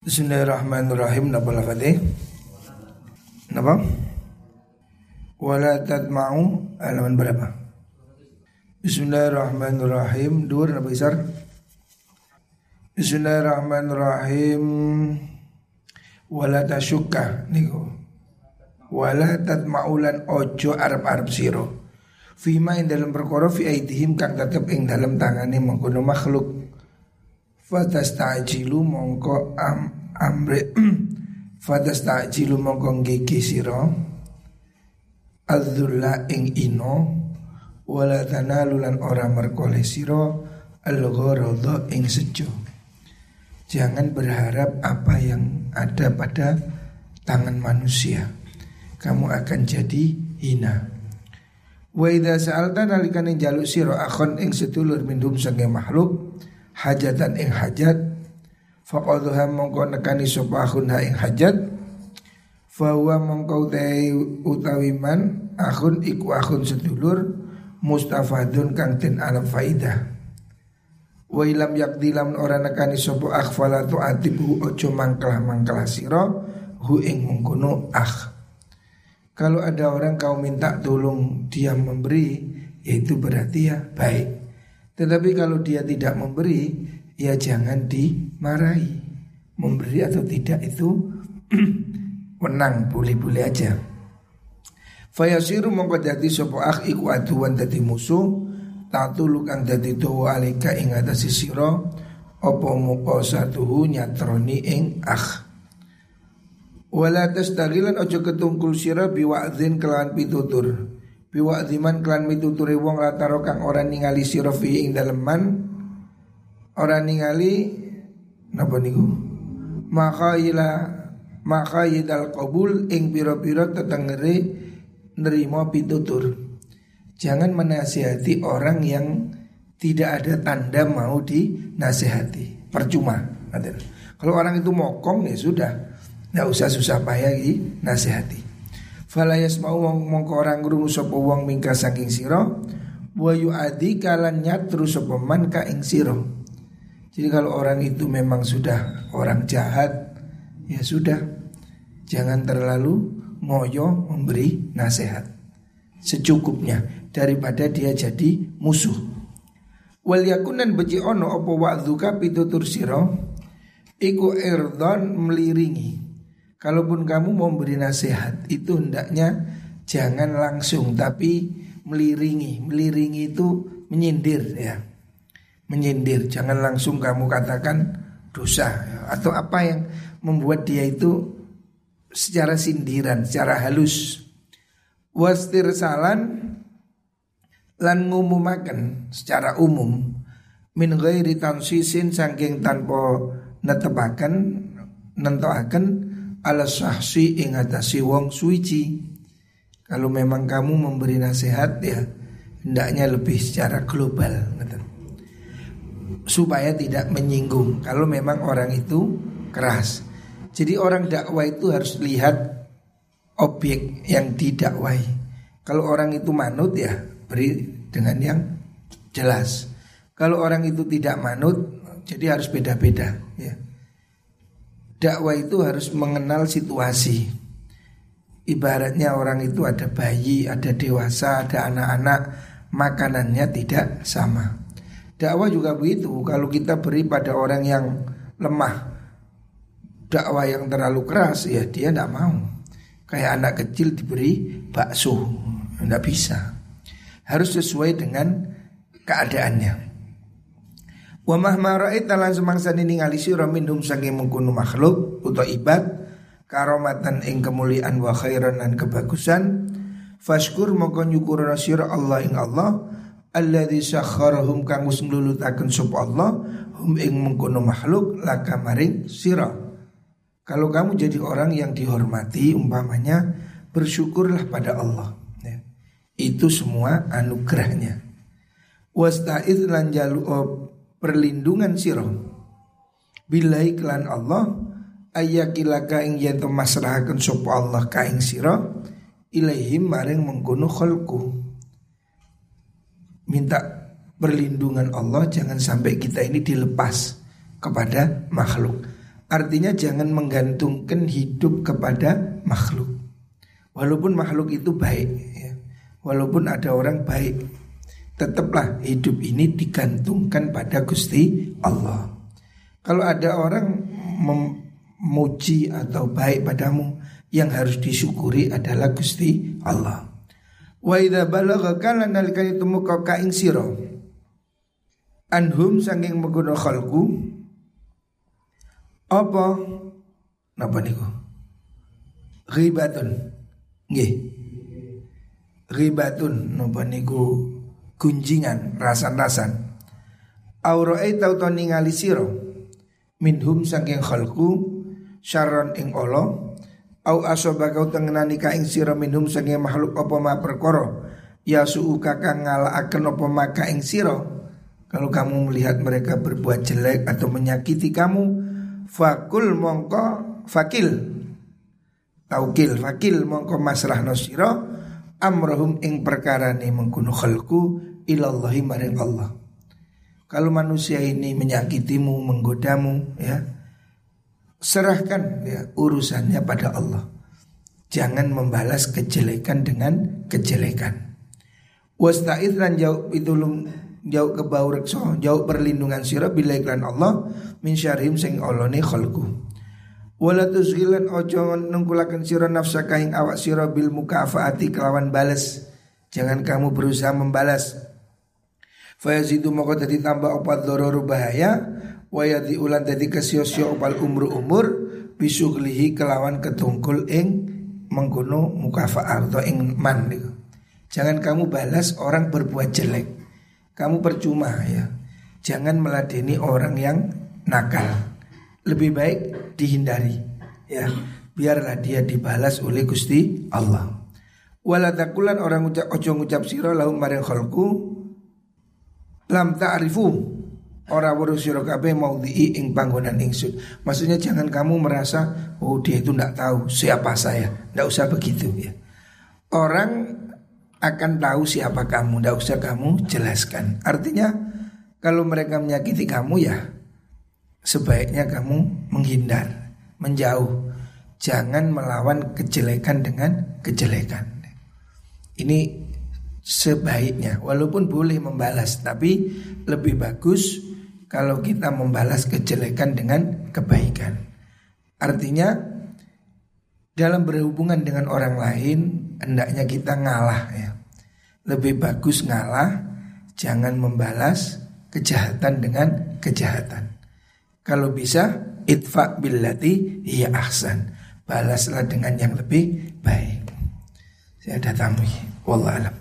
Bismillahirrahmanirrahim. Napa lafadih Napa Wala tadma'u Halaman berapa? Bismillahirrahmanirrahim. Dua Napa besar Bismillahirrahmanirrahim. Wala tasyukka. Niku Wala tadma'ulan ojo Arab-Arab siro. Fima yang dalam perkara Fi aidihim kang tetep ing dalam tangane Mengkono makhluk Fatastajilu mongko am amre Fatastajilu mongko ngiki sira. Adzullah ing ino Wala tanalulan ora merkole sira. Al-gharadha ing sejo. Jangan berharap apa yang ada pada tangan manusia. Kamu akan jadi hina. Wa idza sa'alta nalikane jaluk sira akhon ing sedulur minhum sange makhluk hajatan ing hajat. Faqadha mongko nekani sapa akhun ha ing hajat. Fahuwa mongko utawi man akhun iku akhun sedulur mustafadun kang ten alam faidah. Wa ilam yakdi lam ora nekani sapa akhfala tu atibu ojo mangklah mangklah sira hu ing mengkono akh. Kalau ada orang kau minta tolong dia memberi yaitu berarti ya baik tetapi kalau dia tidak memberi, ya jangan dimarahi. Memberi atau tidak itu menang boleh-boleh aja. Fayasiru mongko dadi sapa akh iku aduan dadi musuh tatulu kang dadi tuwa alika ing atase sira apa muka satuhu nyatroni ing akh. Wala tastagilan ojo ketungkul sira biwa'dzin kelawan pitutur. Biwa diman klan mituturi wong lataro kang ora ningali sira fi ing dalem man ora ningali napa niku? Maka ila maka yidal qabul ing pira-pira tetengere nerima pitutur. Jangan menasihati orang yang tidak ada tanda mau dinasihati percuma kalau orang itu mokong ya sudah. Nggak usah susah payah nasihati Falayas mau mongko orang krungu sapa wong mingka saking sira wa yuadi kalan nyatru sapa man ka ing sira. Jadi kalau orang itu memang sudah orang jahat ya sudah jangan terlalu ngoyo memberi nasihat secukupnya daripada dia jadi musuh. Wal yakunan beci ono apa wa'dzuka pitutur sira iku irdon meliringi Kalaupun kamu mau beri nasihat itu hendaknya jangan langsung tapi meliringi. Meliringi itu menyindir ya. Menyindir, jangan langsung kamu katakan dosa ya. atau apa yang membuat dia itu secara sindiran, secara halus. Wastir salan lan ngumumaken secara umum min ghairi tansisin saking tanpa netepaken nentoaken ala sahsi ing atasi wong suici. Kalau memang kamu memberi nasihat ya hendaknya lebih secara global supaya tidak menyinggung kalau memang orang itu keras. Jadi orang dakwah itu harus lihat objek yang didakwai. Kalau orang itu manut ya beri dengan yang jelas. Kalau orang itu tidak manut jadi harus beda-beda ya dakwah itu harus mengenal situasi. Ibaratnya orang itu ada bayi, ada dewasa, ada anak-anak, makanannya tidak sama. Dakwah juga begitu. Kalau kita beri pada orang yang lemah, dakwah yang terlalu keras, ya dia tidak mau. Kayak anak kecil diberi bakso, tidak bisa. Harus sesuai dengan keadaannya. Wa mahma ra'aita lan semangsa ningali sira minhum sange mengkono makhluk utawa ibad karomatan ing kemuliaan wa khairan lan kebagusan. Fashkur moko nyukurna sira Allah ing Allah alladzi sakharahum kang wis nglulutaken sapa Allah hum ing mengkono makhluk laka maring sira. Kalau kamu jadi orang yang dihormati umpamanya bersyukurlah pada Allah. Ya. itu semua anugerahnya. Wastaiz lan perlindungan siro bila iklan Allah ayakilaka ing yen masrahaken sapa Allah ka ing sira ilaihim maring mengkono khalqu minta perlindungan Allah jangan sampai kita ini dilepas kepada makhluk Artinya jangan menggantungkan hidup kepada makhluk. Walaupun makhluk itu baik, ya. walaupun ada orang baik, tetaplah hidup ini digantungkan pada Gusti Allah. Kalau ada orang memuji atau baik padamu, yang harus disyukuri adalah Gusti Allah. Wa idza balagha kana nalika itu muka ka ing sira. Anhum saking mengguno khalqu apa napa niku? Ghibatun. Nggih. Ghibatun napa niku gunjingan rasan-rasan. Aurae tau to ningali sira? Minhum saking khalqu syarron ing Allah. Au asobaka tengenani ka ing sira minhum saking makhluk apa ma perkara? Ya suuka kang ngalaaken apa maka ing sira? Kalau kamu melihat mereka berbuat jelek atau menyakiti kamu fakul mongko fakil. Taukil fakil mongko masrah sira amrohum ing perkara ni mengkuno khalku ilallahi maring Allah. Kalau manusia ini menyakitimu menggodamu ya serahkan ya urusannya pada Allah. Jangan membalas kejelekan dengan kejelekan. Wasta'id lan jauh pitulung jauh ke bau jauh perlindungan sira bila iklan Allah min syarhim sing olone khalqu wala tuzghilan ojo nengkulaken sira nafsa kaing awak sira bil mukafaati kelawan balas. Jangan kamu berusaha membalas. Fayazidu moko dadi tambah opat dororu bahaya. Wayati ulan dadi kesio-sio opal umur umur bisuglihi kelawan ketungkul ing mengkuno mukafaat atau ing man Jangan kamu balas orang berbuat jelek. Kamu percuma ya. Jangan meladeni orang yang nakal. Lebih baik dihindari ya. Biarlah dia dibalas oleh Gusti Allah. Walatakulan orang ucap ojo ngucap siro lahum maring kholku lam ta'rifu orang weruh sira kabeh di ing panggonan ingsun. Maksudnya jangan kamu merasa oh dia itu tidak tahu siapa saya. Tidak usah begitu ya. Orang akan tahu siapa kamu, tidak usah kamu jelaskan. Artinya kalau mereka menyakiti kamu ya sebaiknya kamu menghindar, menjauh. Jangan melawan kejelekan dengan kejelekan. Ini sebaiknya walaupun boleh membalas tapi lebih bagus kalau kita membalas kejelekan dengan kebaikan. Artinya dalam berhubungan dengan orang lain hendaknya kita ngalah ya. Lebih bagus ngalah, jangan membalas kejahatan dengan kejahatan. Kalau bisa itfa billati ya ahsan. Balaslah dengan yang lebih baik. Saya ada tamu. Wallah alam.